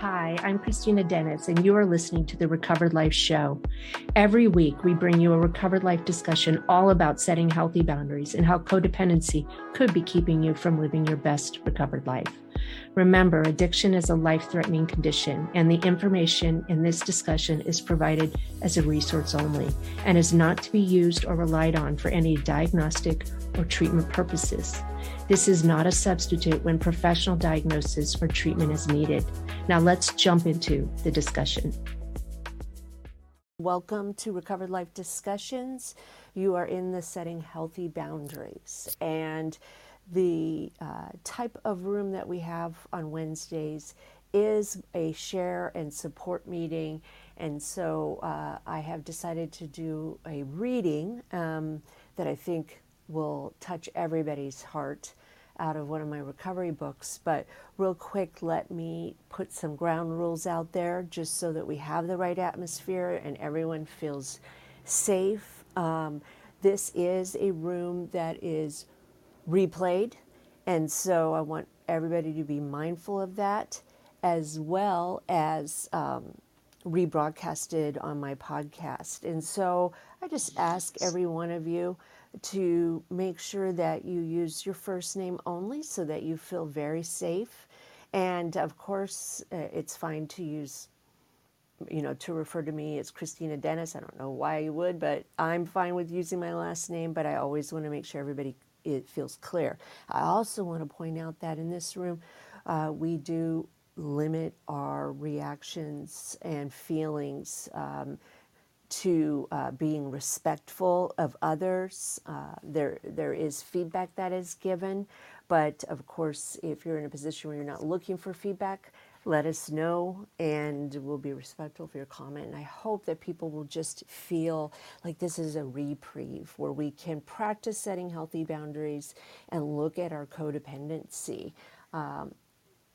Hi, I'm Kristina Dennis, and you are listening to the Recovered Life Show. Every week, we bring you a Recovered Life discussion all about setting healthy boundaries and how codependency could be keeping you from living your best recovered life. Remember, addiction is a life threatening condition, and the information in this discussion is provided as a resource only and is not to be used or relied on for any diagnostic or treatment purposes. This is not a substitute when professional diagnosis or treatment is needed. Now, let's jump into the discussion. Welcome to Recovered Life Discussions. You are in the setting healthy boundaries. And the uh, type of room that we have on Wednesdays is a share and support meeting. And so uh, I have decided to do a reading um, that I think will touch everybody's heart out of one of my recovery books. But real quick, let me put some ground rules out there just so that we have the right atmosphere and everyone feels safe. Um, this is a room that is replayed, and so I want everybody to be mindful of that as well as um, rebroadcasted on my podcast. And so I just ask every one of you to make sure that you use your first name only so that you feel very safe. And of course, uh, it's fine to use, you know, to refer to me as Kristina Dennis. I don't know why you would, but I'm fine with using my last name, but I always want to make sure everybody it feels clear. I also want to point out that in this room, uh, we do limit our reactions and feelings. Um, to uh, being respectful of others. Uh, there, there is feedback that is given, but of course, if you're in a position where you're not looking for feedback, let us know and we'll be respectful of your comment. And I hope that people will just feel like this is a reprieve where we can practice setting healthy boundaries and look at our codependency. Um,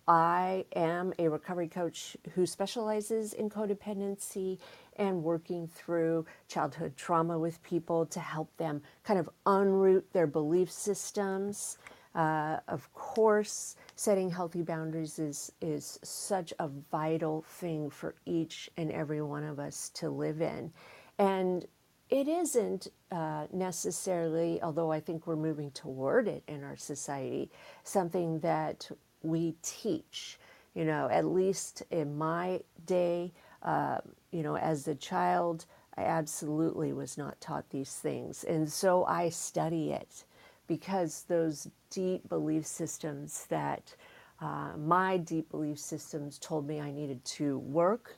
I am a recovery coach who specializes in codependency and working through childhood trauma with people to help them kind of unroot their belief systems. Uh, of course, setting healthy boundaries is, is such a vital thing for each and every one of us to live in. And it isn't uh, necessarily, although I think we're moving toward it in our society, something that we teach. You know, at least in my day, uh, you know, as a child, I absolutely was not taught these things. And so I study it because those deep belief systems that uh, my deep belief systems told me I needed to work,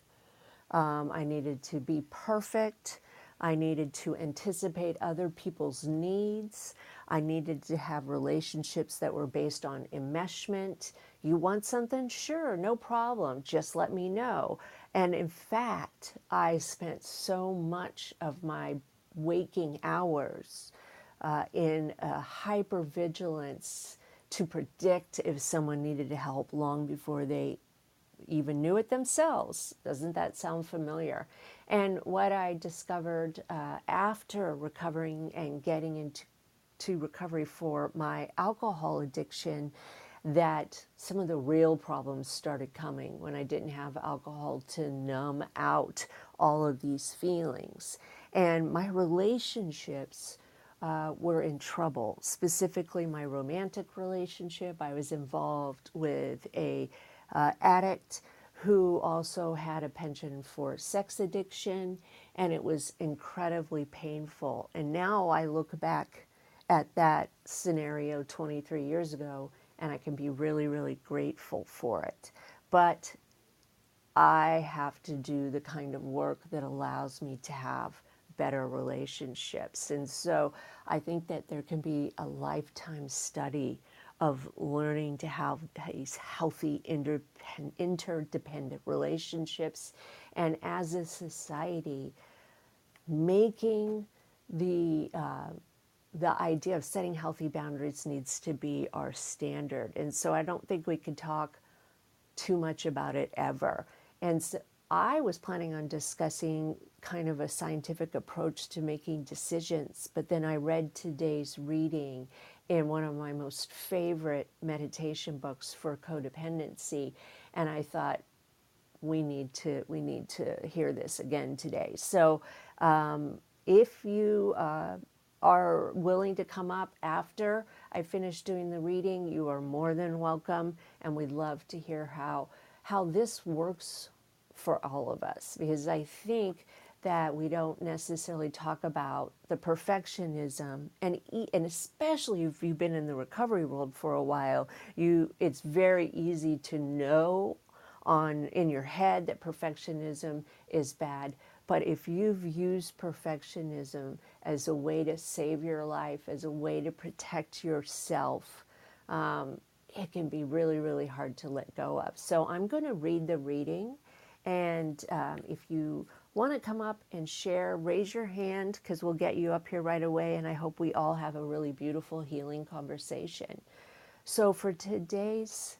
um, I needed to be perfect, I needed to anticipate other people's needs, I needed to have relationships that were based on enmeshment. You want something? Sure, no problem. Just let me know. And in fact, I spent so much of my waking hours uh, in hypervigilance to predict if someone needed help long before they even knew it themselves. Doesn't that sound familiar? And what I discovered uh, after recovering and getting into to recovery for my alcohol addiction that some of the real problems started coming when I didn't have alcohol to numb out all of these feelings. And my relationships uh, were in trouble, specifically my romantic relationship. I was involved with a uh, addict who also had a penchant for sex addiction, and it was incredibly painful. And now I look back at that scenario 23 years ago and I can be really, really grateful for it. But I have to do the kind of work that allows me to have better relationships. And so I think that there can be a lifetime study of learning to have these healthy, interdependent relationships. And as a society, making the uh, the idea of setting healthy boundaries needs to be our standard. And so I don't think we can talk too much about it ever. And so I was planning on discussing kind of a scientific approach to making decisions, but then I read today's reading in one of my most favorite meditation books for codependency, and I thought, we need to we need to hear this again today. So um, if you uh, are willing to come up after I finish doing the reading, you are more than welcome, and we'd love to hear how how this works for all of us because I think that we don't necessarily talk about the perfectionism and and especially if you've been in the recovery world for a while you it's very easy to know on in your head that perfectionism is bad but if you've used perfectionism as a way to save your life, as a way to protect yourself, um, it can be really, really hard to let go of. So I'm going to read the reading. And um, if you want to come up and share, raise your hand because we'll get you up here right away. And I hope we all have a really beautiful healing conversation. So for today's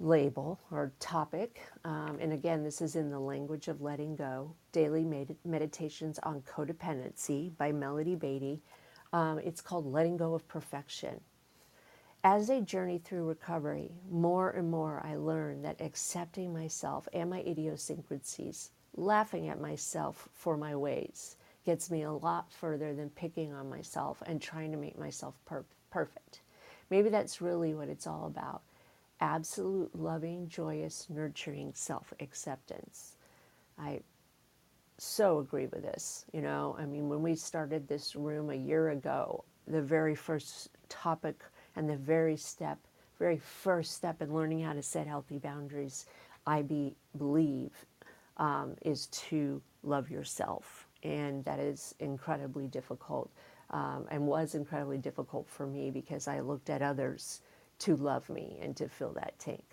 label or topic. Um, and again, this is in the language of letting go Daily Med- Meditations on Codependency by Melody Beattie. Um, it's called Letting Go of Perfection. As I journey through recovery, more and more I learn that accepting myself and my idiosyncrasies, laughing at myself for my ways, gets me a lot further than picking on myself and trying to make myself per- perfect. Maybe that's really what it's all about absolute loving, joyous, nurturing self acceptance. I so agree with this. You know, I mean, when we started this room a year ago, the very first topic and the very step, very first step in learning how to set healthy boundaries, I be, believe, um, is to love yourself. And that is incredibly difficult um, and was incredibly difficult for me because I looked at others to love me and to fill that tank.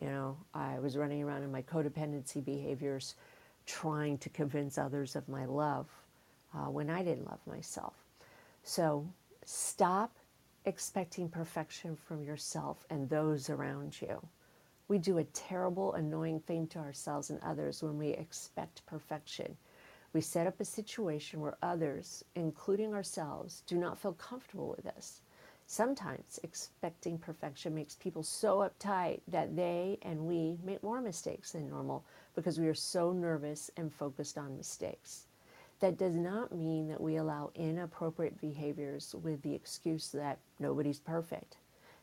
You know, I was running around in my codependency behaviors trying to convince others of my love uh, when I didn't love myself. So stop expecting perfection from yourself and those around you. We do a terrible, annoying thing to ourselves and others when we expect perfection. We set up a situation where others, including ourselves, do not feel comfortable with us. Sometimes expecting perfection makes people so uptight that they and we make more mistakes than normal because we are so nervous and focused on mistakes. That does not mean that we allow inappropriate behaviors with the excuse that nobody's perfect.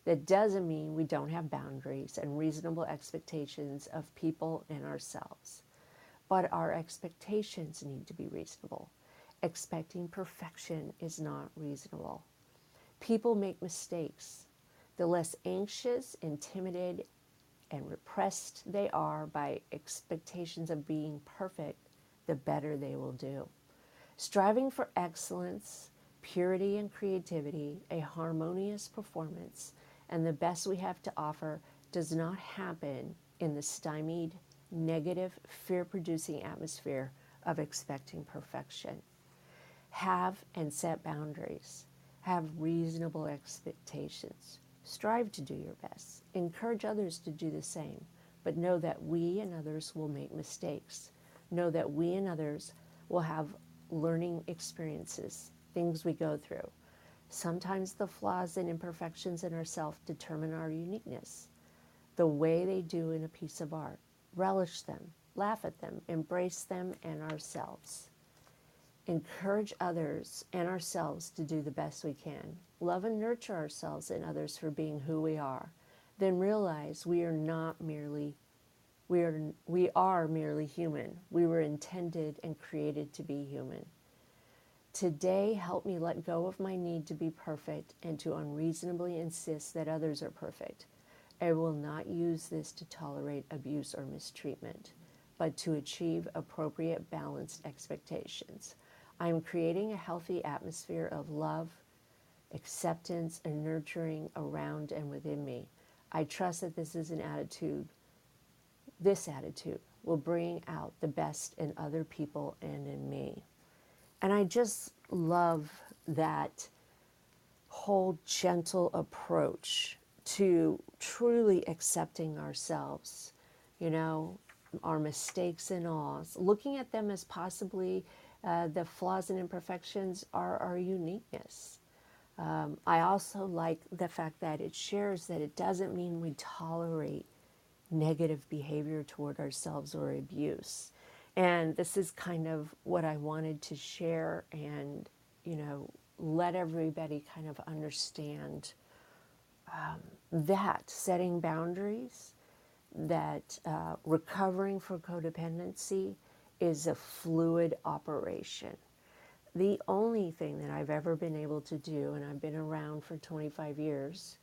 That doesn't mean we don't have boundaries and reasonable expectations of people and ourselves. But our expectations need to be reasonable. Expecting perfection is not reasonable. People make mistakes. The less anxious, intimidated, and repressed they are by expectations of being perfect, the better they will do. Striving for excellence, purity and creativity, a harmonious performance, and the best we have to offer does not happen in the stymied, negative, fear producing atmosphere of expecting perfection. Have and set boundaries. Have reasonable expectations. Strive to do your best. Encourage others to do the same. But know that we and others will make mistakes. Know that we and others will have learning experiences, things we go through. Sometimes the flaws and imperfections in ourselves determine our uniqueness. The way they do in a piece of art. Relish them, laugh at them, embrace them and ourselves encourage others and ourselves to do the best we can, love and nurture ourselves and others for being who we are, then realize we are not merely we are we are merely human. We were intended and created to be human. Today help me let go of my need to be perfect and to unreasonably insist that others are perfect. I will not use this to tolerate abuse or mistreatment, but to achieve appropriate balanced expectations. I am creating a healthy atmosphere of love, acceptance, and nurturing around and within me. I trust that this is an attitude, this attitude will bring out the best in other people and in me. And I just love that whole gentle approach to truly accepting ourselves, you know, our mistakes and all, looking at them as possibly uh, the flaws and imperfections are our uniqueness. Um, I also like the fact that it shares that it doesn't mean we tolerate negative behavior toward ourselves or abuse. And this is kind of what I wanted to share and, you know, let everybody kind of understand um, that setting boundaries, that uh, recovering from codependency is a fluid operation. The only thing that I've ever been able to do, and I've been around for 25 years,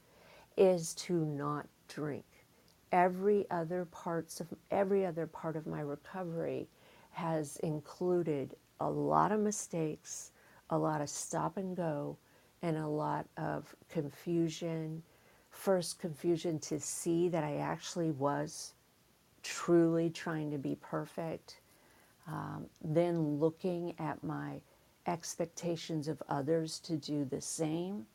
is to not drink. Every other parts of every other part of my recovery has included a lot of mistakes, a lot of stop and go, and a lot of confusion. First, confusion to see that I actually was truly trying to be perfect. Um, then, looking at my expectations of others to do the same.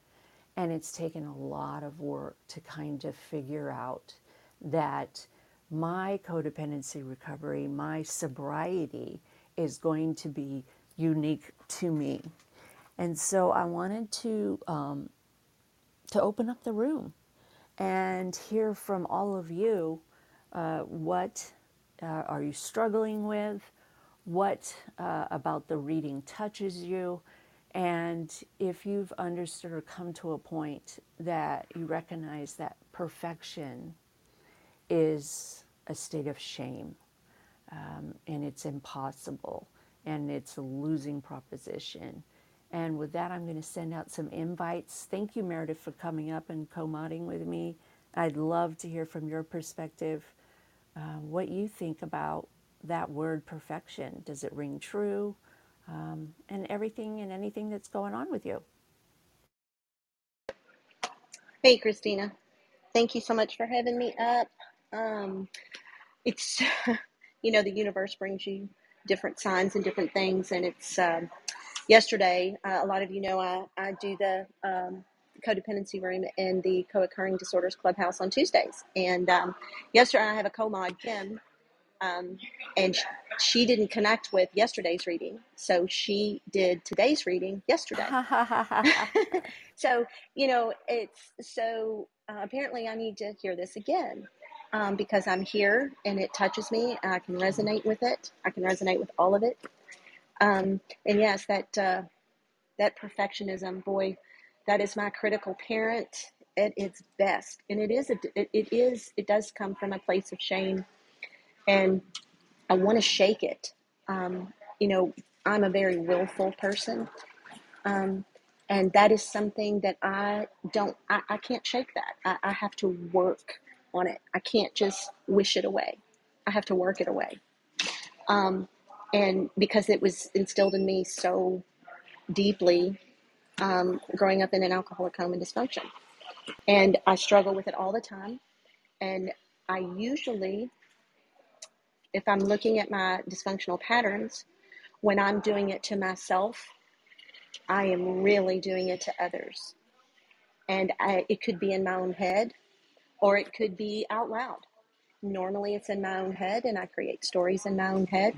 And it's taken a lot of work to kind of figure out that my codependency recovery, my sobriety is going to be unique to me. And so I wanted to um, to open up the room and hear from all of you uh, what uh, are you struggling with, what uh, about the reading touches you, and if you've understood or come to a point that you recognize that perfection is a state of shame um, and it's impossible and it's a losing proposition. And with that, I'm going to send out some invites. Thank you, Meredith, for coming up and co modding with me. I'd love to hear from your perspective uh, what you think about that word perfection. Does it ring true? Um, and everything and anything that's going on with you. Hey, Kristina. Thank you so much for having me up. Um, it's, you know, the universe brings you different signs and different things. And it's um, yesterday, uh, a lot of you know I, I do the um, codependency room in the co occurring disorders clubhouse on Tuesdays. And um, yesterday, I have a co mod, Kim, um, and sh- she didn't connect with yesterday's reading. So she did today's reading yesterday. so, you know, it's so uh, apparently I need to hear this again um, because I'm here and it touches me I can resonate with it. I can resonate with all of it. Um, and yes, that uh, that perfectionism, boy, that is my critical parent at its best, and it is a, it, it is it does come from a place of shame, and I want to shake it. Um, you know, I'm a very willful person, um, and that is something that I don't I, I can't shake that. I, I have to work on it. I can't just wish it away. I have to work it away. Um, and because it was instilled in me so deeply um, growing up in an alcoholic home and dysfunction. And I struggle with it all the time. And I usually, if I'm looking at my dysfunctional patterns, when I'm doing it to myself, I am really doing it to others. And I, it could be in my own head or it could be out loud. Normally, it's in my own head, and I create stories in my own head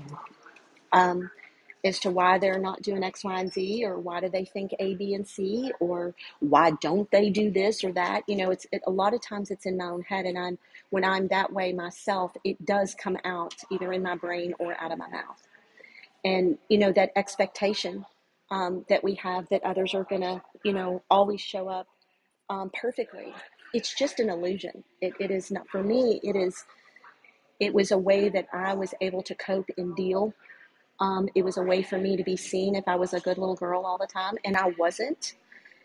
um, as to why they're not doing X, Y, and Z, or why do they think A, B, and C, or why don't they do this or that. You know, it's it, a lot of times it's in my own head, and I'm when I'm that way myself, it does come out either in my brain or out of my mouth. And you know that expectation um, that we have that others are gonna, you know, always show up um, perfectly. It's just an illusion. It, it is not for me. It is. It was a way that I was able to cope and deal. Um, it was a way for me to be seen if I was a good little girl all the time, and I wasn't.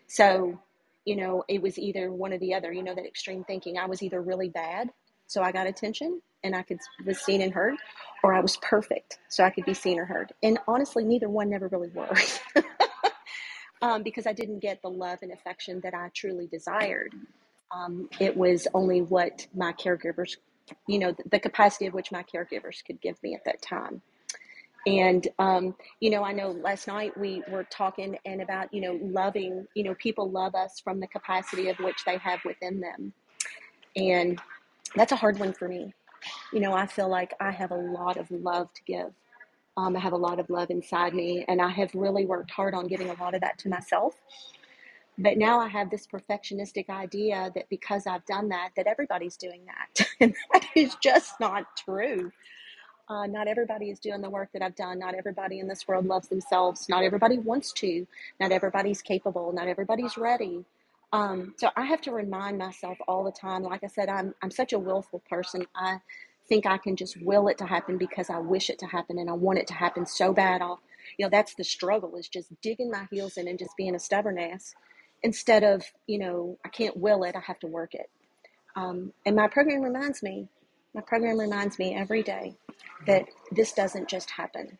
So, you know, it was either one or the other. You know that extreme thinking. I was either really bad, so I got attention and I could was seen and heard, or I was perfect, so I could be seen or heard. And honestly, neither one never really worked. um, because I didn't get the love and affection that I truly desired. Um, it was only what my caregivers, you know, the, capacity of which my caregivers could give me at that time. And, um, you know, I know last night we were talking and about, you know, loving, you know, people love us from the capacity of which they have within them. And that's a hard one for me. You know, I feel like I have a lot of love to give. Um, I have a lot of love inside me, and I have really worked hard on giving a lot of that to myself. But now I have this perfectionistic idea that because I've done that, that everybody's doing that. and that is just not true. Uh, not everybody is doing the work that I've done. Not everybody in this world loves themselves. Not everybody wants to. Not everybody's capable. Not everybody's ready. Um, so I have to remind myself all the time. Like I said, I'm I'm such a willful person. I think I can just will it to happen because I wish it to happen and I want it to happen so bad. I'll, you know, that's the struggle is just digging my heels in and just being a stubborn ass instead of you know I can't will it. I have to work it. Um, and my program reminds me, my program reminds me every day that this doesn't just happen.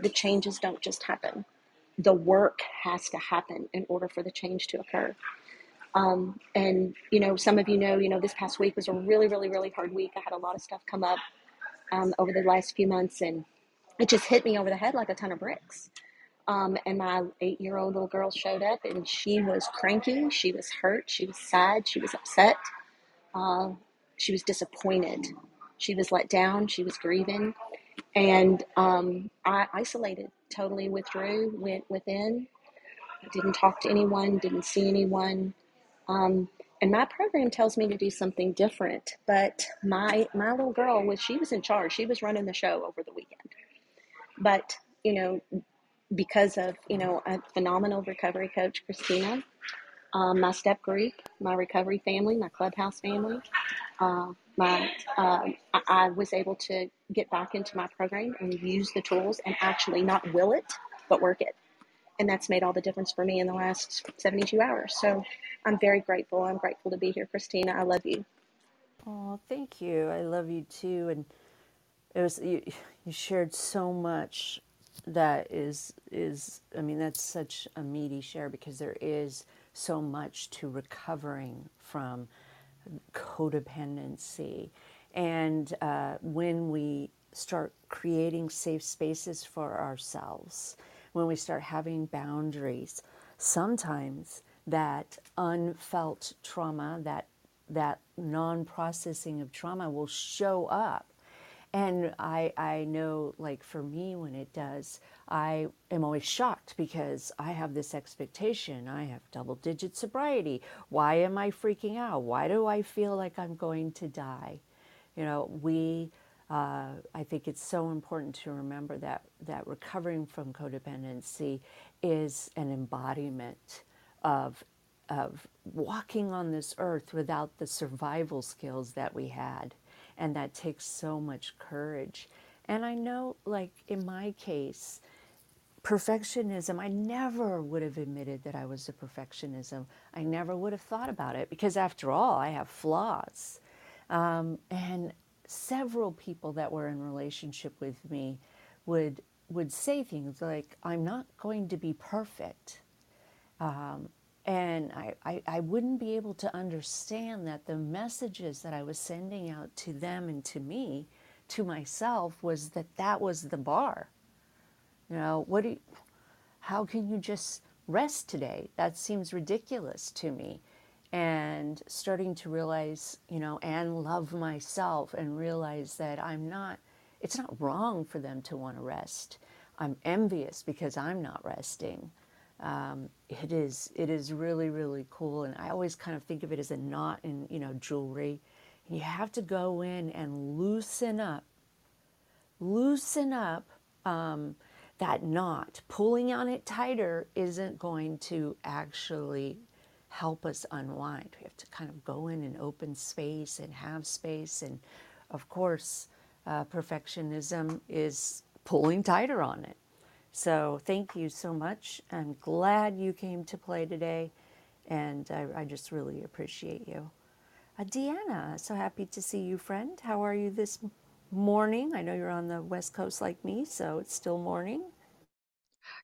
The changes don't just happen. The work has to happen in order for the change to occur. Um, and you know, some of you know, you know, this past week was a really, really, really hard week. I had a lot of stuff come up um, over the last few months, and it just hit me over the head like a ton of bricks. Um, and my eight-year-old little girl showed up, and she was cranky. She was hurt. She was sad. She was upset. Uh, she was disappointed. She was let down. She was grieving, and um, I isolated, totally withdrew, went within, didn't talk to anyone, didn't see anyone, um, and my program tells me to do something different. But my my little girl was she was in charge. She was running the show over the weekend. But you know, because of you know a phenomenal recovery coach, Kristina, um, my step group, my recovery family, my clubhouse family, uh, my uh, I, I was able to get back into my program and use the tools and actually not will it, but work it and that's made all the difference for me in the last 72 hours. So I'm very grateful. I'm grateful to be here, Kristina. I love you. Oh, thank you. I love you too. And it was you, you shared so much that is is I mean that's such a meaty share because there is so much to recovering from codependency. And uh, when we start creating safe spaces for ourselves, when we start having boundaries, sometimes that unfelt trauma, that that non-processing of trauma will show up and I, I know, like for me, when it does, I am always shocked because I have this expectation. I have double digit sobriety. Why am I freaking out? Why do I feel like I'm going to die? You know, we, uh, I think it's so important to remember that, that recovering from codependency is an embodiment of of walking on this earth without the survival skills that we had. And that takes so much courage. And I know, like in my case, perfectionism, I never would have admitted that I was a perfectionism. I never would have thought about it because, after all, I have flaws. Um, and several people that were in relationship with me would would say things like, "I'm not going to be perfect," um, and I, I, I wouldn't be able to understand that the messages that I was sending out to them and to me, to myself, was that that was the bar. You know, what do you, how can you just rest today? That seems ridiculous to me. And starting to realize, you know, and love myself and realize that I'm not, it's not wrong for them to want to rest. I'm envious because I'm not resting um, it is it is really really cool. And i always kind of think of it as a knot in you know jewelry. You have to go in and loosen up loosen up um, that knot. Pulling on it tighter isn't going to actually help us unwind. We have to kind of go in and open space and have space. And of course uh, perfectionism is pulling tighter on it so thank you so much. I'm glad you came to play today, and I, I just really appreciate you. Uh, Deanna, so happy to see you, friend. How are you this morning? I know you're on the West Coast like me, so it's still morning.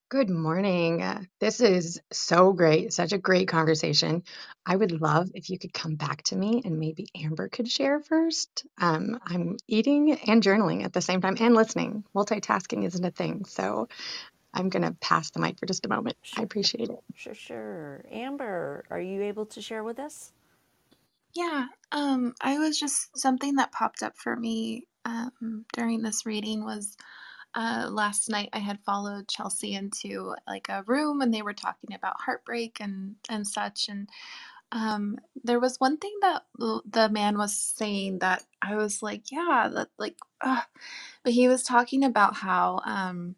Good morning. Uh, This is so great. Such a great conversation. I would love if you could come back to me and maybe Amber could share first. Um, I'm eating and journaling at the same time and listening. Multitasking isn't a thing. So I'm going to pass the mic for just a moment. I Sure, appreciate it. sure, sure. Amber, are you able to share with us? Yeah, um, I was just something that popped up for me um, during this reading was uh, last night I had followed Chelsea into like a room and they were talking about heartbreak and and such and um there was one thing that the man was saying that I was like yeah that like but he was talking about how um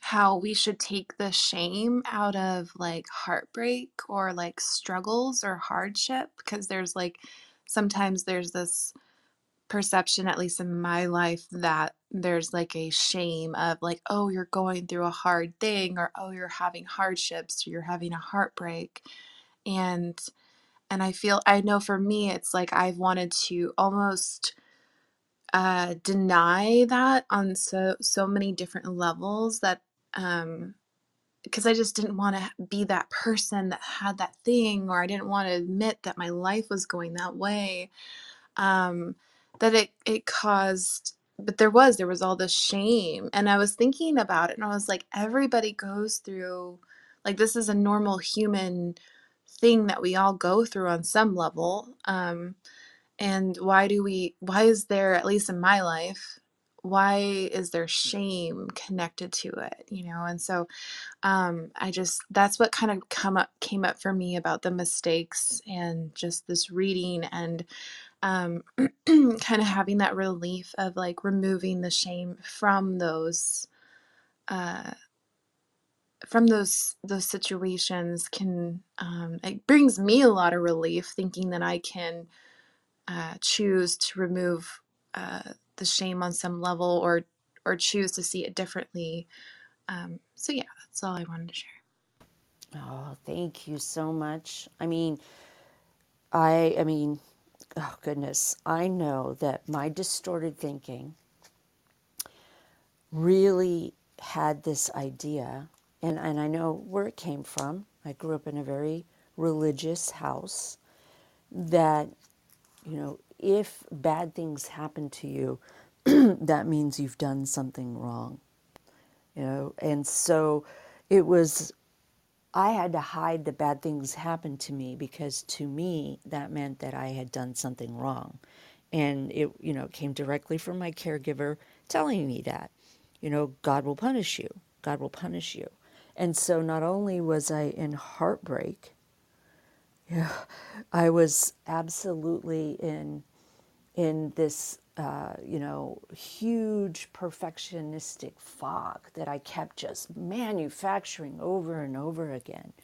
how we should take the shame out of like heartbreak or like struggles or hardship because there's like sometimes there's this perception at least in my life that there's like a shame of like oh you're going through a hard thing or oh you're having hardships or you're having a heartbreak and and I feel I know for me it's like I've wanted to almost uh, deny that on so so many different levels that um because I just didn't want to be that person that had that thing or I didn't want to admit that my life was going that way um that it it caused but there was there was all this shame and I was thinking about it and I was like everybody goes through like this is a normal human thing that we all go through on some level um and why do we why is there at least in my life why is there shame connected to it you know? And so um i just that's what kind of come up came up for me about the mistakes and just this reading and um kind of having that relief of like removing the shame from those uh from those those situations can um it brings me a lot of relief thinking that i can uh, choose to remove uh, the shame on some level or or choose to see it differently. Um, so yeah, that's all I wanted to share. Oh, thank you so much. I mean, I I mean, oh goodness, I know that my distorted thinking really had this idea, and, and I know where it came from. I grew up in a very religious house that, you know, if bad things happen to you, that means you've done something wrong, you know, and so it was I had to hide the bad things happened to me because to me that meant that I had done something wrong. And it, you know, came directly from my caregiver telling me that, you know, God will punish you. God will punish you. And so not only was I in heartbreak, yeah, I was absolutely in in this, uh, you know, huge perfectionistic fog that I kept just manufacturing over and over again.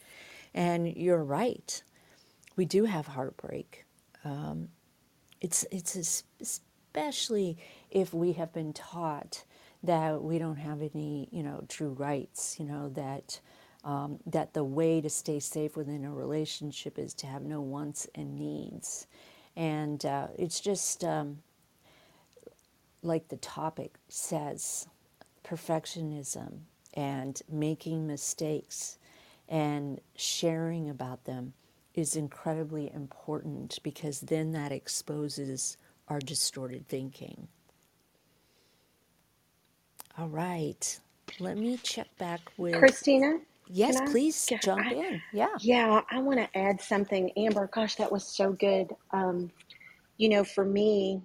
And you're right, we do have heartbreak. Um, it's it's especially if we have been taught that we don't have any, you know, true rights. You know that um, that the way to stay safe within a relationship is to have no wants and needs, and uh, it's just um, like the topic says, perfectionism and making mistakes and sharing about them is incredibly important because then that exposes our distorted thinking. All right, let me check back with. Kristina, Yes, please Yeah, jump I, in. Yeah. yeah, I want to add something. Amber, gosh, that was so good. Um, you know, for me,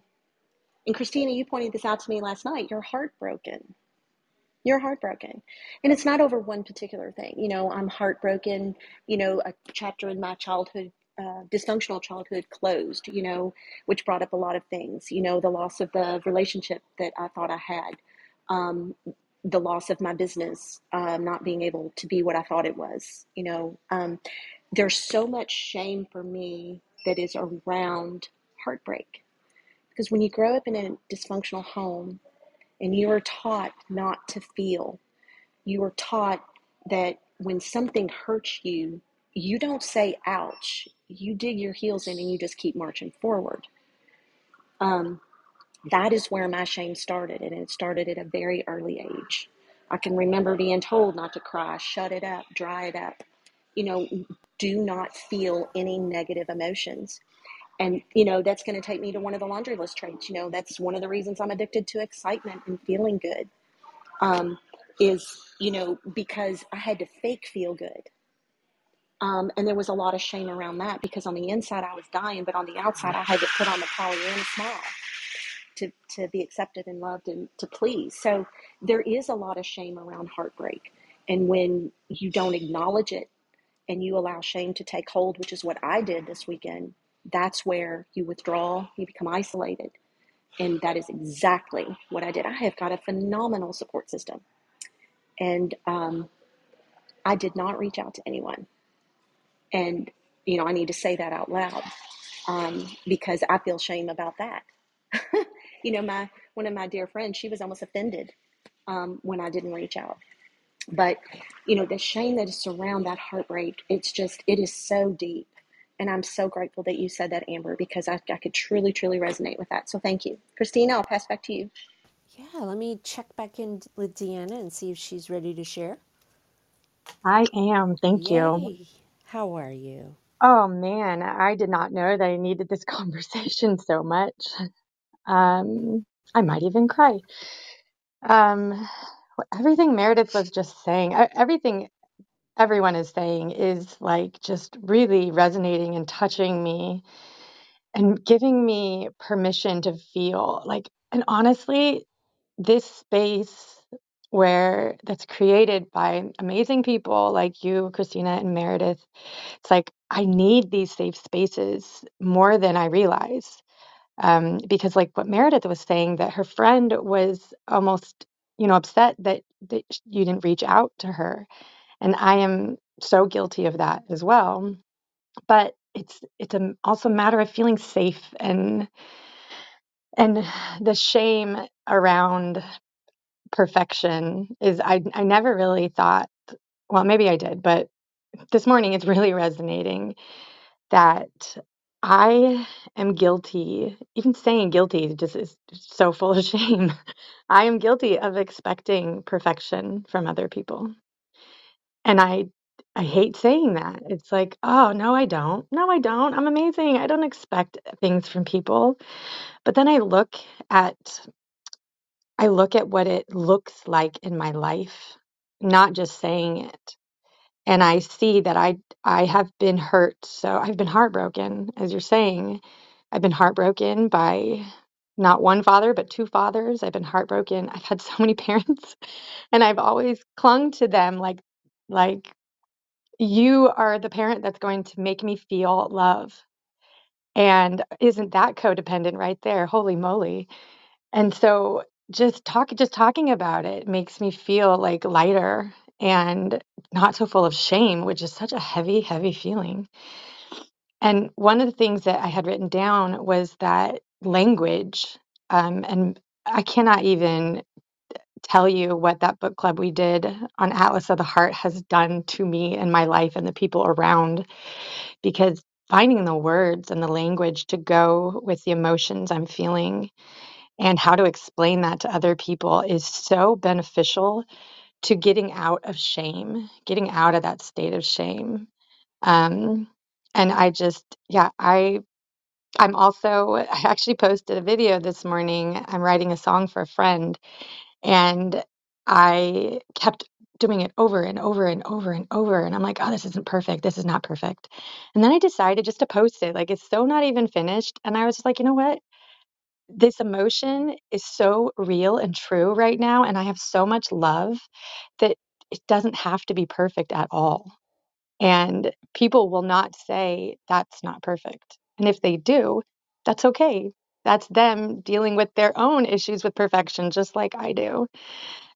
and Kristina, you pointed this out to me last night. You're heartbroken. You're heartbroken. And it's not over one particular thing. You know, I'm heartbroken. You know, a chapter in my childhood, uh, dysfunctional childhood closed, you know, which brought up a lot of things. You know, the loss of the relationship that I thought I had, um, the loss of my business, um, not being able to be what I thought it was. You know, um, there's so much shame for me that is around heartbreak. Because when you grow up in a dysfunctional home and you are taught not to feel, you are taught that when something hurts you, you don't say ouch. You dig your heels in and you just keep marching forward. Um, that is where my shame started, and it started at a very early age. I can remember being told not to cry, shut it up, dry it up, you know, do not feel any negative emotions. And, you know, that's going to take me to one of the laundry list traits. You know, that's one of the reasons I'm addicted to excitement and feeling good um, is, you know, because I had to fake feel good. Um, and there was a lot of shame around that because on the inside I was dying, but on the outside I had to put on the Pollyanna smile to, to be accepted and loved and to please. So there is a lot of shame around heartbreak. And when you don't acknowledge it and you allow shame to take hold, which is what I did this weekend, that's where you withdraw, you become isolated. And that is exactly what I did. I have got a phenomenal support system. And um, I did not reach out to anyone. And, you know, I need to say that out loud um, because I feel shame about that. you know, my one of my dear friends, she was almost offended um, when I didn't reach out. But, you know, the shame that is around that heartbreak, it's just, it is so deep. And I'm so grateful that you said that, Amber, because I, I could truly, truly resonate with that. So thank you. Kristina, I'll pass back to you. Yeah, let me check back in with Deanna and see if she's ready to share. I am. Thank you. Yay! How are you? Oh man, I did not know that I needed this conversation so much. Um, I might even cry. Um, everything Meredith was just saying, e- everything everyone is saying is like just really resonating and touching me and giving me permission to feel like, and honestly, this space where that's created by amazing people like you, Kristina and Meredith It's like I need these safe spaces more than I realize. Um, because like what Meredith was saying, that her friend was almost, you know, upset that, that you didn't reach out to her. And I am so guilty of that as well. But it's it's a, also a matter of feeling safe and and the shame around perfection is I I never really thought well maybe I did but this morning it's really resonating that I am guilty, even saying guilty just is so full of shame. I am guilty of expecting perfection from other people. And I I hate saying that. It's like, oh, no, I don't. No, I don't. I'm amazing. I don't expect things from people. But then I look at I look at what it looks like in my life, not just saying it. and I see that I I have been hurt. So I've been heartbroken, as you're saying. I've been heartbroken by not one father, but two fathers. I've been heartbroken. I've had so many parents, and I've always clung to them like like you are the parent that's going to make me feel love. And isn't that codependent right there? Holy moly. And so just talk just talking about it makes me feel like lighter and not so full of shame, which is such a heavy, heavy feeling. And one of the things that I had written down was that language, um, and I cannot even tell you what that book club we did on Atlas of the Heart has done to me and my life and the people around, because finding the words and the language to go with the emotions I'm feeling and how to explain that to other people is so beneficial to getting out of shame, getting out of that state of shame. Um, and I just, yeah, I, I'm also, I actually posted a video this morning. I'm writing a song for a friend, and I kept doing it over and over and over and over. And I'm like, oh, this isn't perfect. This is not perfect. And then I decided just to post it. Like, it's so not even finished. And I was just like, you know what? this emotion is so real and true right now and i have so much love that it doesn't have to be perfect at all and people will not say that's not perfect and if they do that's okay that's them dealing with their own issues with perfection just like i do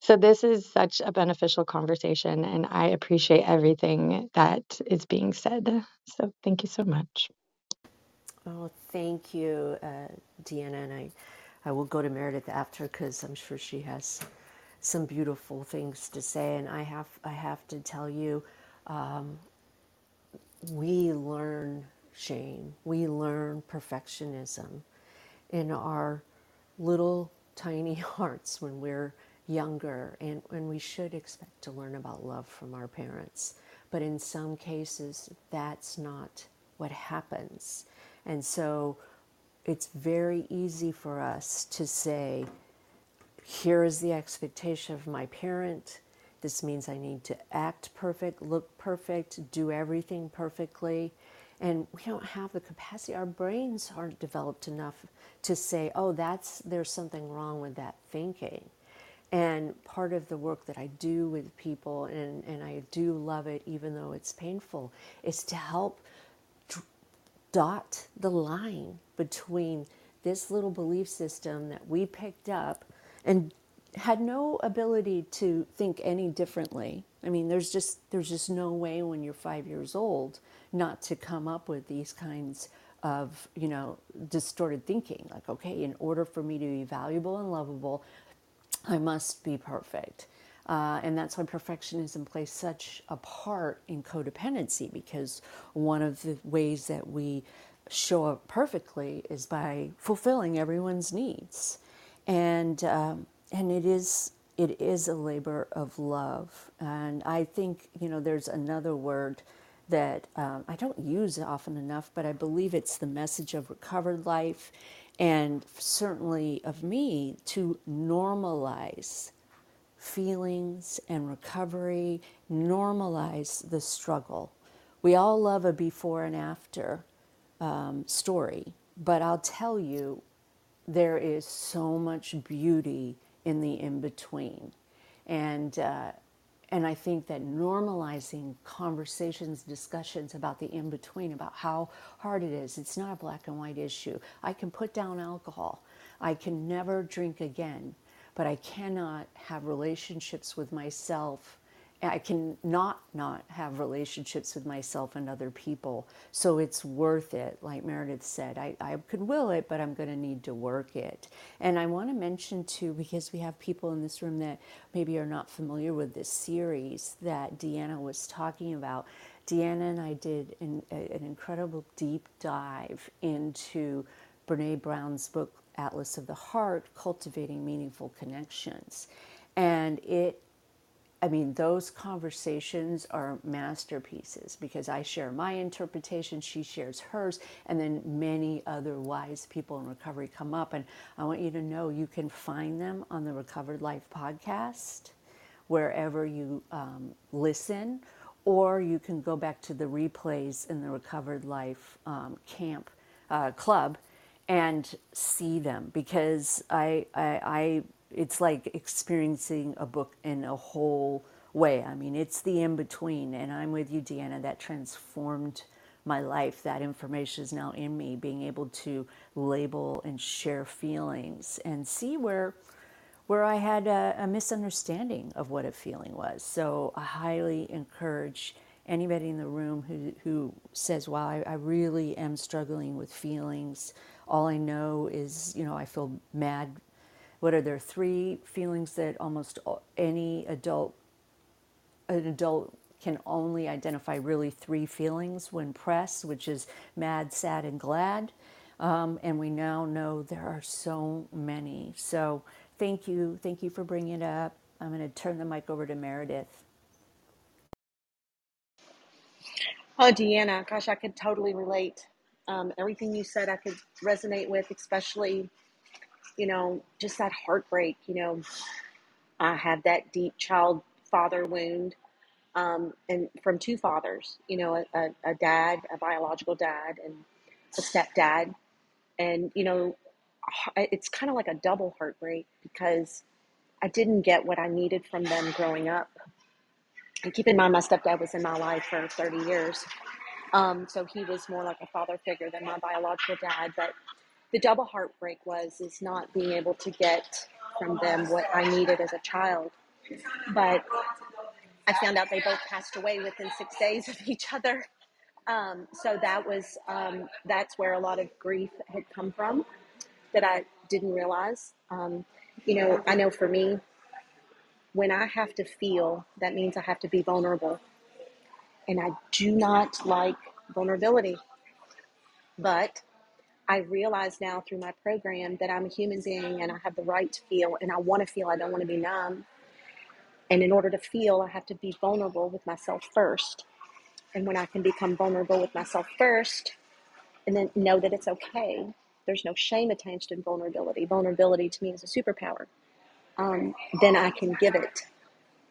so this is such a beneficial conversation and i appreciate everything that is being said so thank you so much Oh, thank you, uh, Deanna. And I, I will go to Meredith after because I'm sure she has some beautiful things to say. And I have, I have to tell you, we learn shame, we learn perfectionism in our little tiny hearts when we're younger, and, and we should expect to learn about love from our parents. But in some cases, that's not what happens. And so it's very easy for us to say, here is the expectation of my parent. This means I need to act perfect, look perfect, do everything perfectly. And we don't have the capacity. Our brains aren't developed enough to say oh that's there's something wrong with that thinking. And part of the work that i do with people and, and i do love it even though it's painful is to help dot the line between this little belief system that we picked up and had no ability to think any differently. I mean, there's just there's just no way when you're 5 years old not to come up with these kinds of, you know, distorted thinking like okay, in order for me to be valuable and lovable, I must be perfect. Uh, and that's why perfectionism plays such a part in codependency because one of the ways that we show up perfectly is by fulfilling everyone's needs. And, um, and it is it is a labor of love. And I think, you know, there's another word that um, I don't use often enough, but I believe it's the message of recovered life and certainly of me to normalize feelings and recovery, normalize the struggle. We all love a before and after um, story, but I'll tell you, there is so much beauty in the in between. And, uh, and I think that normalizing conversations, discussions about the in between, about how hard it is, it's not a black and white issue. I can put down alcohol, I can never drink again but I cannot have relationships with myself. I can not not have relationships with myself and other people. So it's worth it, like Meredith said. I, I could will it, but I'm going to need to work it. And I want to mention too, because we have people in this room that maybe are not familiar with this series that Deanna was talking about. Deanna and I did an, an incredible deep dive into Brene Brown's book Atlas of the Heart, Cultivating Meaningful Connections. And it, I mean, those conversations are masterpieces because I share my interpretation, she shares hers, and then many other wise people in recovery come up. And I want you to know you can find them on the Recovered Life podcast, wherever you um, listen, or you can go back to the replays in the Recovered Life um, camp uh, club and see them because I, I, I, it's like experiencing a book in a whole way. I mean, it's the in between, and I'm with you, Deanna. That transformed my life. That information is now in me, being able to label and share feelings and see where where I had a, a misunderstanding of what a feeling was. So I highly encourage anybody in the room who, who says, wow, I, I really am struggling with feelings all I know is, you know, I feel mad. What are there three feelings that almost any adult an adult can only identify really three feelings when pressed, which is mad, sad, and glad. Um, and we now know there are so many. So thank you. Thank you for bringing it up. I'm going to turn the mic over to Meredith. Oh, Deanna, gosh, I could totally relate. Um, everything you said, I could resonate with, especially, you know, just that heartbreak. You know, I have that deep child father wound, um, and from two fathers. You know, a, a, a dad, a biological dad, and a stepdad, and you know, it's kind of like a double heartbreak because I didn't get what I needed from them growing up. And keep in mind, my stepdad was in my life for 30 years. Um, so he was more like a father figure than my biological dad. But the double heartbreak was is not being able to get from them what I needed as a child. But I found out they both passed away within six days of each other. Um, so that was um, that's where a lot of grief had come from that I didn't realize. Um, you know, I know for me, when I have to feel, that means I have to be vulnerable and I do not like vulnerability. But I realize now through my program that I'm a human being and I have the right to feel and I want to feel. I don't want to be numb. And in order to feel, I have to be vulnerable with myself first. And when I can become vulnerable with myself first and then know that it's okay, there's no shame attached in vulnerability. Vulnerability to me is a superpower. Um, then I can give it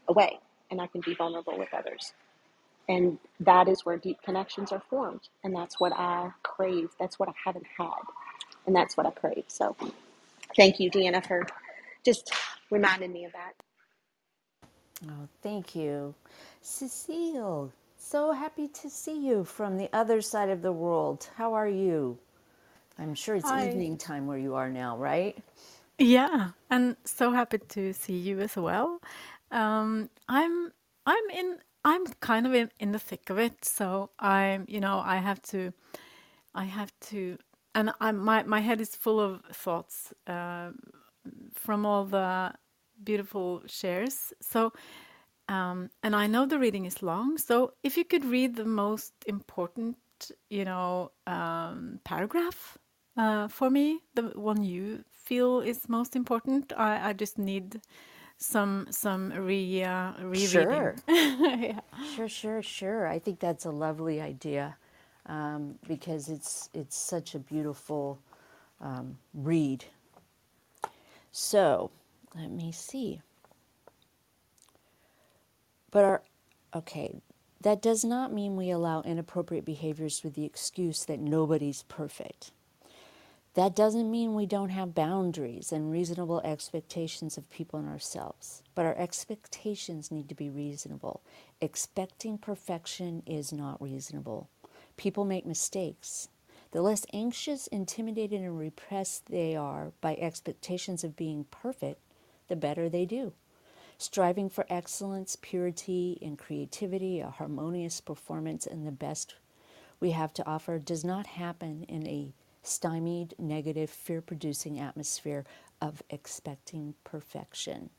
away and I can be vulnerable with others. And that is where deep connections are formed. And that's what I crave. That's what I haven't had. And that's what I crave. So thank you, Deanna, for just reminding me of that. Oh, thank you. Cecile, so happy to see you from the other side of the world. How are you? I'm sure it's Hi. evening time where you are now, right? Yeah, and so happy to see you as well. Um, I'm I'm in I'm kind of in, in the thick of it, so I'm you know I have to I have to and I'm my my head is full of thoughts uh, from all the beautiful shares. So um, and I know the reading is long, so if you could read the most important, you know, um, paragraph uh, for me, the one you feel is most important, I, I just need some some re uh, rereading. Sure. yeah. Sure, sure, sure. I think that's a lovely idea um, because it's it's such a beautiful um, read. So, let me see. But our okay, that does not mean we allow inappropriate behaviors with the excuse that nobody's perfect. That doesn't mean we don't have boundaries and reasonable expectations of people and ourselves, but our expectations need to be reasonable. Expecting perfection is not reasonable. People make mistakes. The less anxious, intimidated, and repressed they are by expectations of being perfect, the better they do. Striving for excellence, purity, and creativity, a harmonious performance, and the best we have to offer does not happen in a stymied, negative, fear producing atmosphere of expecting perfection.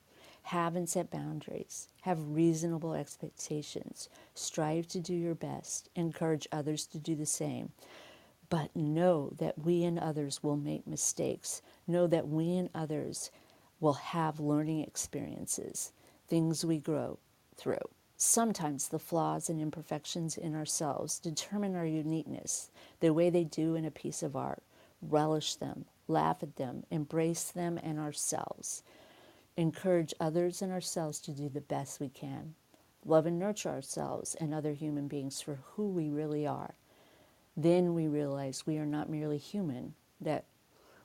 Have and set boundaries. Have reasonable expectations. Strive to do your best. Encourage others to do the same. But know that we and others will make mistakes. Know that we and others will have learning experiences, things we grow through. Sometimes the flaws and imperfections in ourselves determine our uniqueness, the way they do in a piece of art. Relish them, laugh at them, embrace them and ourselves. Encourage others and ourselves to do the best we can. Love and nurture ourselves and other human beings for who we really are. Then we realize we are not merely human, that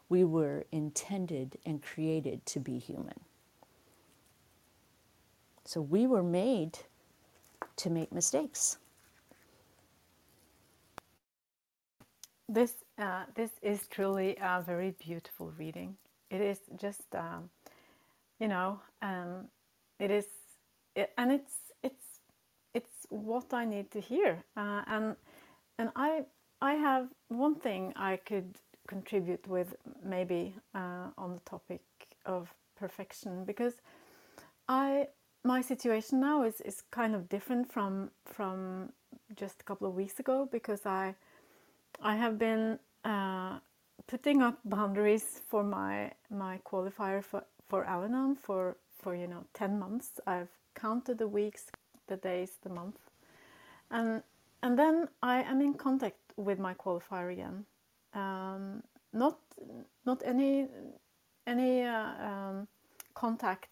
we were intended and created to be human. So we were made to make mistakes. This uh, this is truly a very beautiful reading. It is just um, you know um, it is it, and it's it's it's what I need to hear uh, and and I I have one thing I could contribute with maybe uh, on the topic of perfection because I my situation now is, is kind of different from from just a couple of weeks ago because I I have been uh, putting up boundaries for my my qualifier for for Al-Anon for for you know ten months. I've counted the weeks, the days, the month, and and then I am in contact with my qualifier again. Um, not not any any uh, um, contact.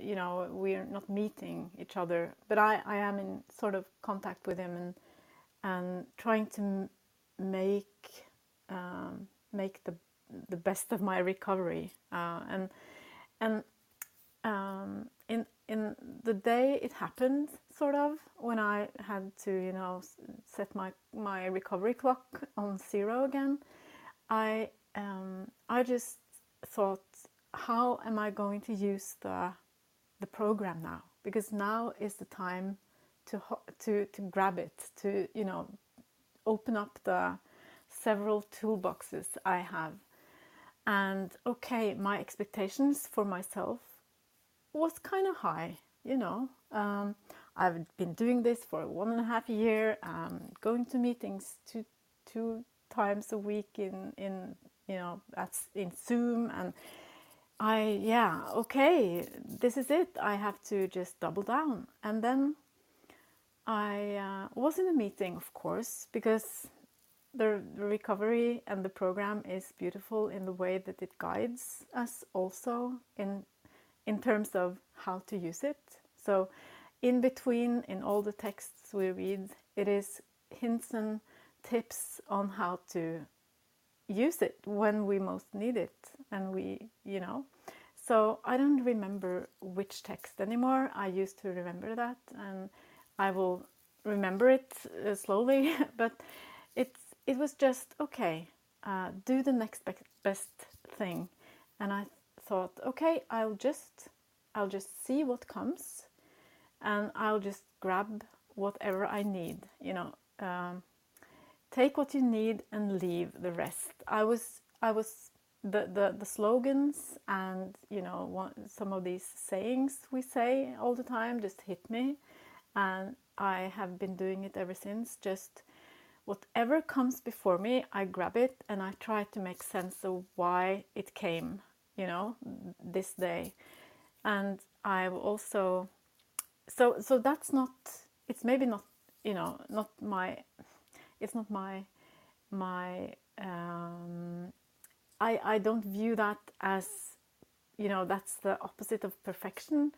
You know, we're not meeting each other, but I I am in sort of contact with him and and trying to make um, make the the best of my recovery uh, and and um, in in the day it happened sort of when I had to you know set my my recovery clock on zero again I um, I just thought how am I going to use the the program now because now is the time to to to grab it to you know open up the several toolboxes I have. And okay, my expectations for myself was kind of high, you know. Um, I've been doing this for one and a half year, um, going to meetings two two times a week in in you know that's in Zoom, and I yeah okay, this is it. I have to just double down, and then I uh, was in a meeting, of course, because the recovery and the program is beautiful in the way that it guides us also in in terms of how to use it. So in between, in all the texts we read, it is hints and tips on how to use it when we most need it. And we, you know, so I don't remember which text anymore. I used to remember that, and I will remember it uh, slowly. but it's it was just okay. Uh, do the next best thing, and I thought, okay, I'll just I'll just see what comes, and I'll just grab whatever I need. You know, um, take what you need and leave the rest. I was I was the, the, the slogans and you know one, some of these sayings we say all the time just hit me. And i have been doing it ever since. Just whatever comes before me i grab it and i try to make sense of why it came you know this day. And i've also so so that's not it's maybe not you know not my it's not my my um, I, I don't view that as, you know, that's the opposite of perfection.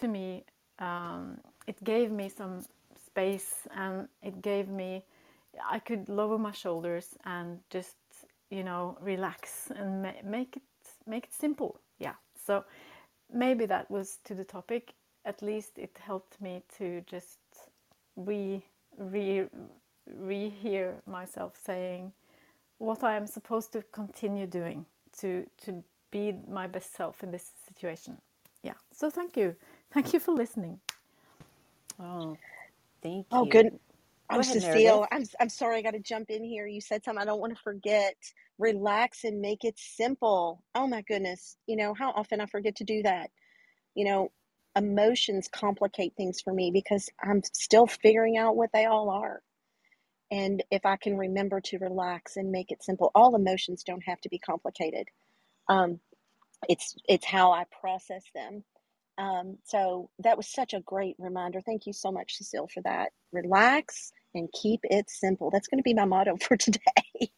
To me, um, it gave me some space and it gave me, I could lower my shoulders and just, you know, relax and ma- make it make it simple. Yeah. So maybe that was to the topic. At least it helped me to just re re rehear myself saying what I am supposed to continue doing to to be my best self in this situation. Yeah. So thank you. Thank you for listening. Oh, thank Oh, you. Oh, good. Go I'm ahead, Meredith. Cecile. I'm I'm sorry I got to jump in here. You said something I don't want to forget. Relax and make it simple. Oh my goodness. You know, how often I forget to do that. You know, emotions complicate things for me because I'm still figuring out what they all are. And if I can remember to relax and make it simple, all emotions don't have to be complicated. Um, it's it's how I process them. Um, so that was such a great reminder. Thank you so much, Cecile, for that. Relax and keep it simple. That's going to be my motto for today.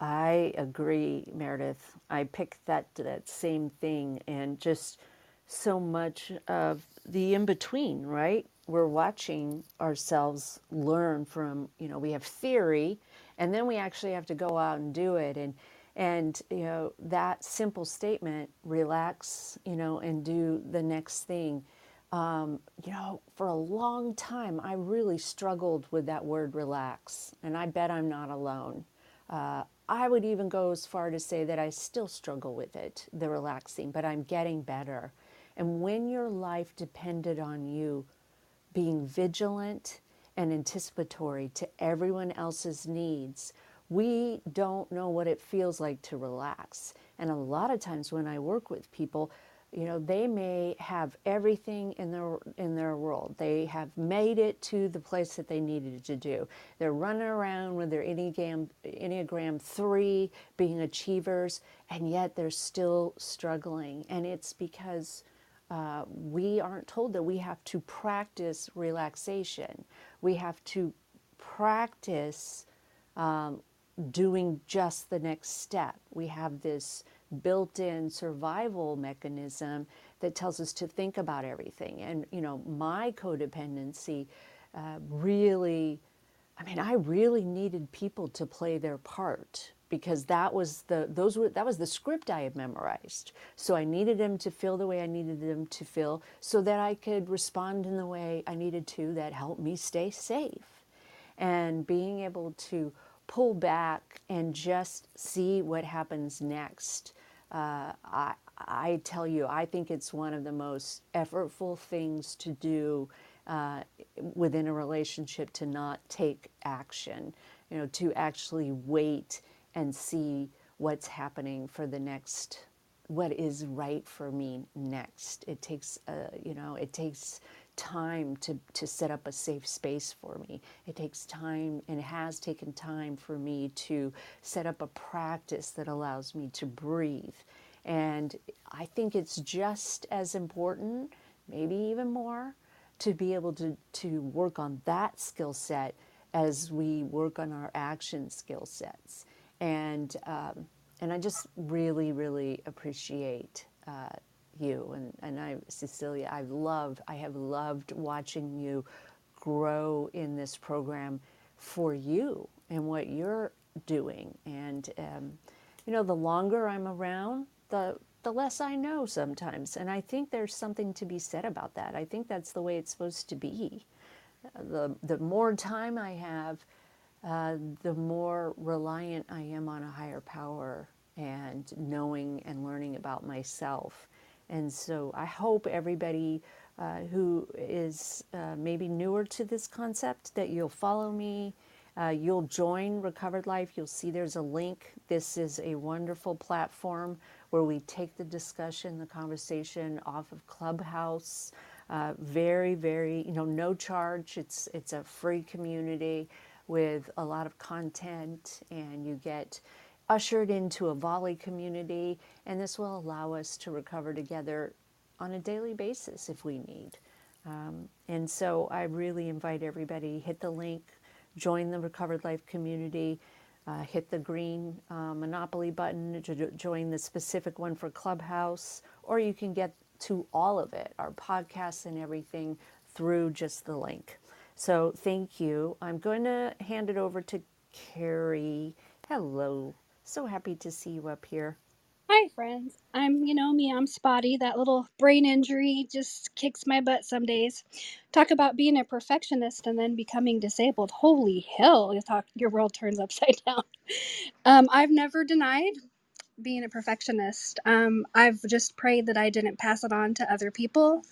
I agree, Meredith. I picked that that same thing and just so much of the in between, right? We're watching ourselves learn from, you know, we have theory and then we actually have to go out and do it. And and you know that simple statement relax you know and do the next thing. Um, you know for a long time i really struggled with that word relax and i bet i'm not alone. Uh, I would even go as far to say that I still struggle with it, the relaxing, but I'm getting better. And when your life depended on you being vigilant and anticipatory to everyone else's needs, we don't know what it feels like to relax. And a lot of times when I work with people, you know they may have everything in their in their world. They have made it to the place that they needed to do. They're running around with their enneagram enneagram 3 being achievers and yet they're still struggling. And it's because we aren't told that we have to practice relaxation we have to practice doing just the next step. We have this built in survival mechanism that tells us to think about everything. And, you know, my codependency uh, really, I mean, I really needed people to play their part because that was the those were that was the script I had memorized. So I needed them to feel the way I needed them to feel so that I could respond in the way I needed to that helped me stay safe and being able to pull back and just see what happens next. Uh, I, I tell you, I think it's one of the most effortful things to do uh, within a relationship to not take action, you know, to actually wait and see what's happening for the next what is right for me next. It takes, uh, you know, it takes time to, to set up a safe space for me. It takes time and has taken time for me to set up a practice that allows me to breathe. And I think it's just as important, maybe even more, to be able to, to work on that skill set as we work on our action skill sets. And, um, and I just really, really appreciate uh, you and, and I, Cecilia, I've I have loved watching you grow in this program for you and what you're doing. And, um, you know, the longer I'm around, the, the less I know sometimes. And I think there's something to be said about that. I think that's the way it's supposed to be. The, the more time I have, uh, the more reliant I am on a higher power and knowing and learning about myself. And so I hope everybody uh, who is uh, maybe newer to this concept that you'll follow me. Uh, you'll join Recovered Life. You'll see there's a link. This is a wonderful platform where we take the discussion, the conversation off of Clubhouse. Uh, very, very, you know, no charge. It's it's a free community with a lot of content, and you get ushered into a volley community, and this will allow us to recover together on a daily basis if we need. Um, and so I really invite everybody hit the link, join the Recovered Life community, uh, hit the green uh, Monopoly button to join the specific one for Clubhouse, or you can get to all of it, our podcasts and everything, through just the link. So thank you. I'm going to hand it over to Carrie. Hello. So happy to see you up here. Hi, friends. I'm, you know me, I'm spotty. That little brain injury just kicks my butt some days. Talk about being a perfectionist and then becoming disabled. Holy hell, you talk, your world turns upside down. Um, I've never denied being a perfectionist. Um, I've just prayed that I didn't pass it on to other people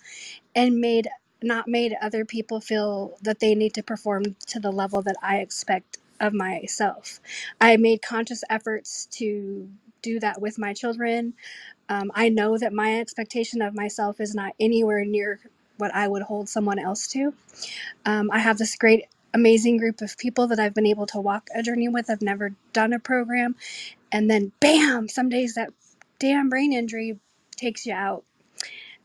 and made not made other people feel that they need to perform to the level that I expect of myself. I made conscious efforts to do that with my children. Um, I know that my expectation of myself is not anywhere near what I would hold someone else to. Um, I have this great, amazing group of people that I've been able to walk a journey with. I've never done a program. And then, bam, some days that damn brain injury takes you out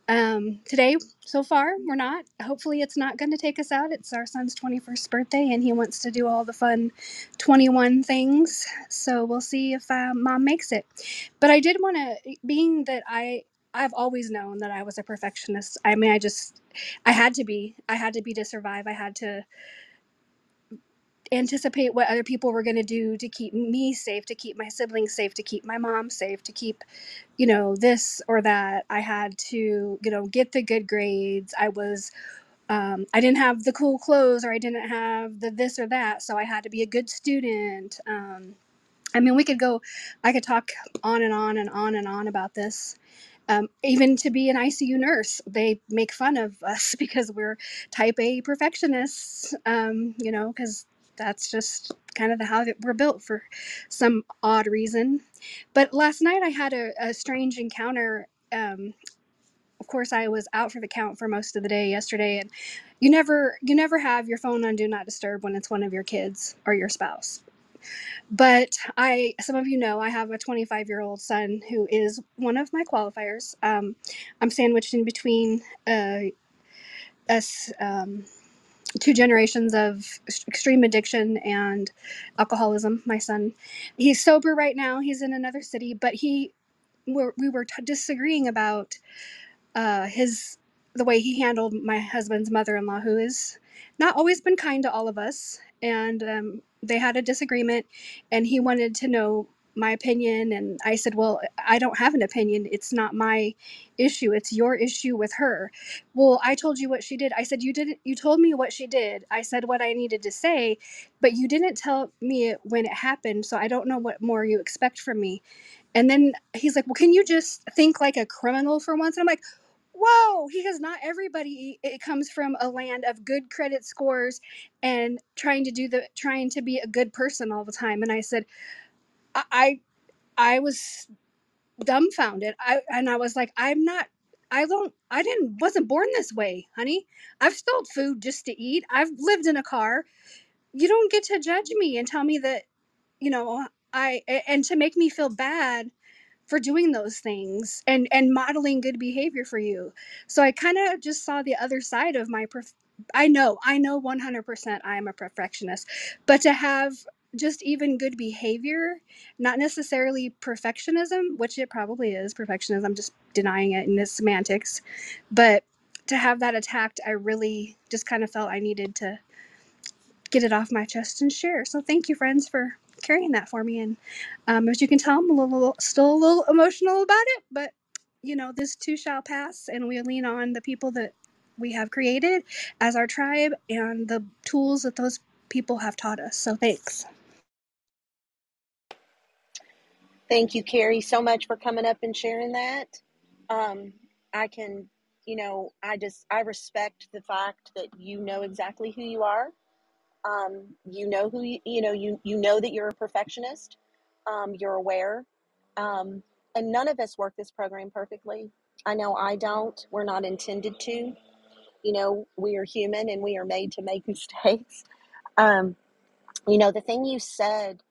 um, today, so far, we're not. Hopefully, it's not going to take us out. It's our son's 21st birthday, and he wants to do all the fun 21 things. So we'll see if uh, mom makes it. But I did want to, being that I, I've always known that I was a perfectionist. I mean, I just, I had to be. I had to be to survive. I had to anticipate what other people were going to do to keep me safe, to keep my siblings safe, to keep my mom safe, to keep, you know, this or that. I had to, you know, get the good grades. I was, um, I didn't have the cool clothes or I didn't have the this or that. So I had to be a good student. Um, I mean, we could go, I could talk on and on and on and on about this. Um, even to be an ICU nurse, they make fun of us because we're type A perfectionists, um, you know, because that's just kind of the how that we're built for some odd reason. But last night I had a, a strange encounter. Um, of course, I was out for the count for most of the day yesterday, and you never you never have your phone on do not disturb when it's one of your kids or your spouse but I, some of you know, I have a 25 year old son who is one of my qualifiers. Um, I'm sandwiched in between uh, us, um, two generations of extreme addiction and alcoholism. My son, he's sober right now. He's in another city, but he, we're, we were t- disagreeing about uh, his the way he handled my husband's mother-in-law, who has not always been kind to all of us, and um, they had a disagreement, and he wanted to know my opinion, and I said, "Well, I don't have an opinion. It's not my issue. It's your issue with her." Well, I told you what she did. I said you didn't. You told me what she did. I said what I needed to say, but you didn't tell me it when it happened. So I don't know what more you expect from me. And then he's like, Well, can you just think like a criminal for once? And I'm like, Whoa, He because not everybody it comes from a land of good credit scores and trying to do the trying to be a good person all the time. And I said, I I, was dumbfounded. I and I was like, I'm not I don't I didn't wasn't born this way, honey. I've stole food just to eat. I've lived in a car. You don't get to judge me and tell me that, you know, I and to make me feel bad for doing those things and and modeling good behavior for you so i kind of just saw the other side of my prof- i know i know 100% i am a perfectionist but to have just even good behavior, not necessarily perfectionism, which it probably is perfectionism. I'm just denying it in the semantics. But to have that attacked, I really just kind of felt I needed to get it off my chest and share. So thank you, friends, for carrying that for me. And um, as you can tell, I'm a little, still a little emotional about it, but you know, this too shall pass, and we lean on the people that we have created as our tribe and the tools that those people have taught us. So thanks. Thank you, Carrie, so much for coming up and sharing that. Um, I can, you know, I just I respect the fact that you know exactly who you are. Um, you know who you, you know you you know that you're a perfectionist. Um, you're aware, um, and none of us work this program perfectly. I know I don't. We're not intended to. You know, we are human and we are made to make mistakes. Um, you know, the thing you said,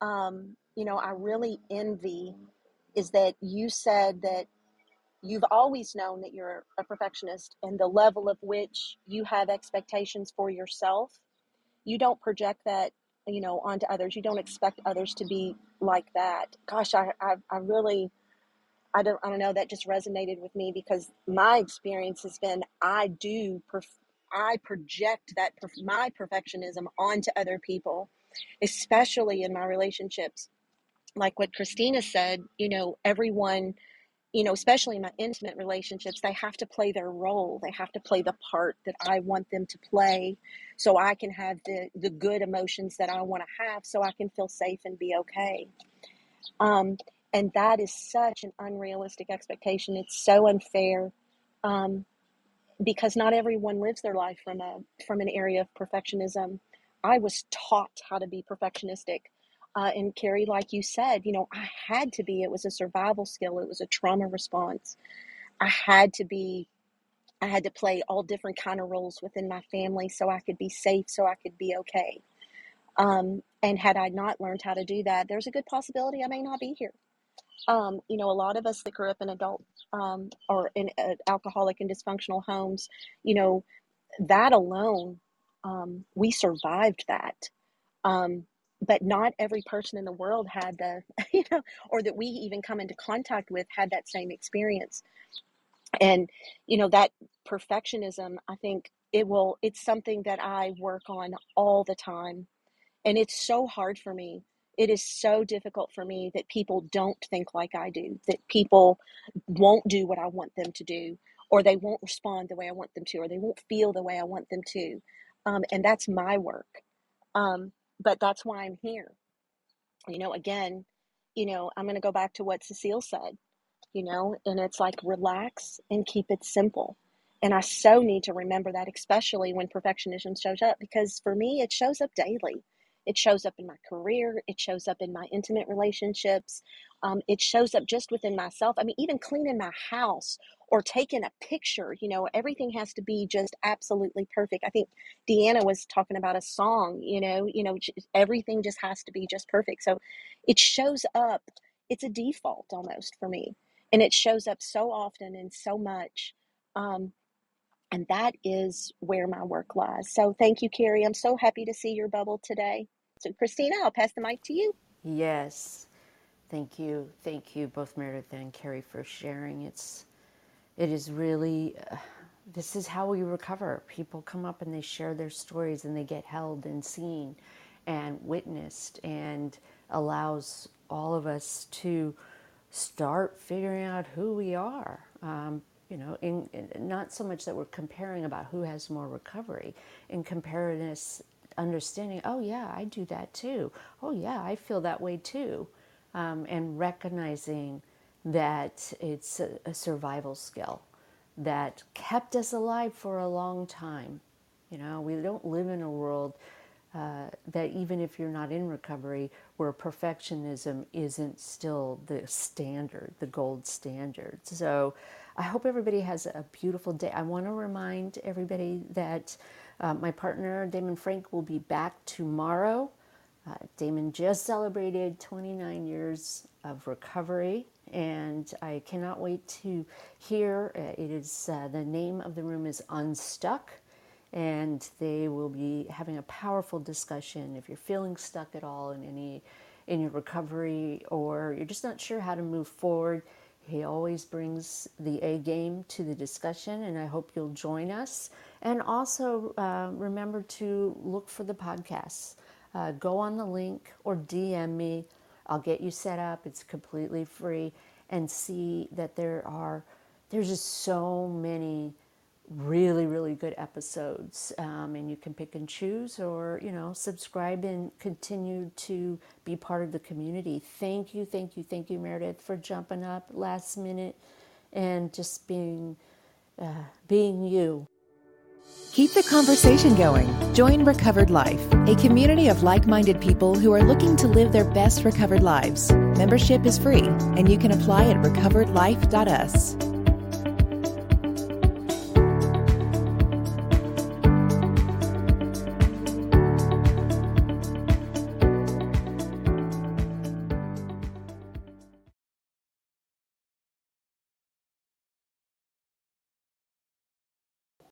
um, you know, I really envy is that you said that you've always known that you're a perfectionist and the level of which you have expectations for yourself. You don't project that you know onto others. You don't expect others to be like that. Gosh i i, I really I don't, I don't know that just resonated with me because my experience has been I do perf- I project that perf- my perfectionism onto other people especially in my relationships like what Kristina said you know everyone you know, especially in my intimate relationships, they have to play their role. They have to play the part that I want them to play so I can have the, the good emotions that I want to have so I can feel safe and be okay. Um, and that is such an unrealistic expectation. It's so unfair. Um, because not everyone lives their life from a from an area of perfectionism. I was taught how to be perfectionistic. Uh, and Carrie, like you said, you know, I had to be. It was a survival skill. It was a trauma response. I had to be. I had to play all different kind of roles within my family so I could be safe, so I could be okay. Um, and had I not learned how to do that, there's a good possibility I may not be here. Um, you know, a lot of us that grew up in adult um, or in uh, alcoholic and dysfunctional homes, you know, that alone, um, we survived that. Um, but not every person in the world had the, you know, or that we even come into contact with had that same experience. And, you know, that perfectionism, I think it will, it's something that I work on all the time and it's so hard for me. It is so difficult for me that people don't think like I do, that people won't do what I want them to do, or they won't respond the way I want them to, or they won't feel the way I want them to. Um, and that's my work. Um, but that's why I'm here. You know, again, you know, I'm going to go back to what Cecile said you know, and it's like relax and keep it simple. And I so need to remember that, especially when perfectionism shows up, because for me, it shows up daily. It shows up in my career, it shows up in my intimate relationships, um, it shows up just within myself. I mean, even cleaning my house or taking a picture, you know, everything has to be just absolutely perfect. I think Deanna was talking about a song, you know, you know, everything just has to be just perfect. So it shows up, it's a default almost for me and it shows up so often and so much um, and that is where my work lies so thank you carrie i'm so happy to see your bubble today so kristina i'll pass the mic to you Yes. Thank you. Thank you, both Meredith and Carrie, for sharing. It's, it is really, uh, this is how we recover. People come up and they share their stories and they get held and seen and witnessed and allows all of us to start figuring out who we are. Um, you know, in, in, not so much that we're comparing about who has more recovery, in comparing understanding, oh yeah, I do that too. Oh yeah, I feel that way too. Um, and recognizing that it's a, a survival skill that kept us alive for a long time. You know, we don't live in a world uh, that even if you're not in recovery, where perfectionism isn't still the standard, the gold standard. So I hope everybody has a beautiful day. I want to remind everybody that uh, my partner, Damon Frank, will be back tomorrow. Uh, Damon just celebrated 29 years of recovery, and I cannot wait to hear. Uh, it is uh, the name of the room is Unstuck and they will be having a powerful discussion. If you're feeling stuck at all in any in your recovery or you're just not sure how to move forward, he always brings the A game to the discussion, and I hope you'll join us. And also uh, remember to look for the podcasts. Uh, go on the link or DM me. I'll get you set up. It's completely free, and see that there are there's just so many really really good episodes um, and you can pick and choose or you know subscribe and continue to be part of the community thank you thank you thank you meredith for jumping up last minute and just being uh, being you Keep the conversation going. Join Recovered Life, a community of like minded people who are looking to live their best recovered lives. Membership is free, and you can apply at recoveredlife.us.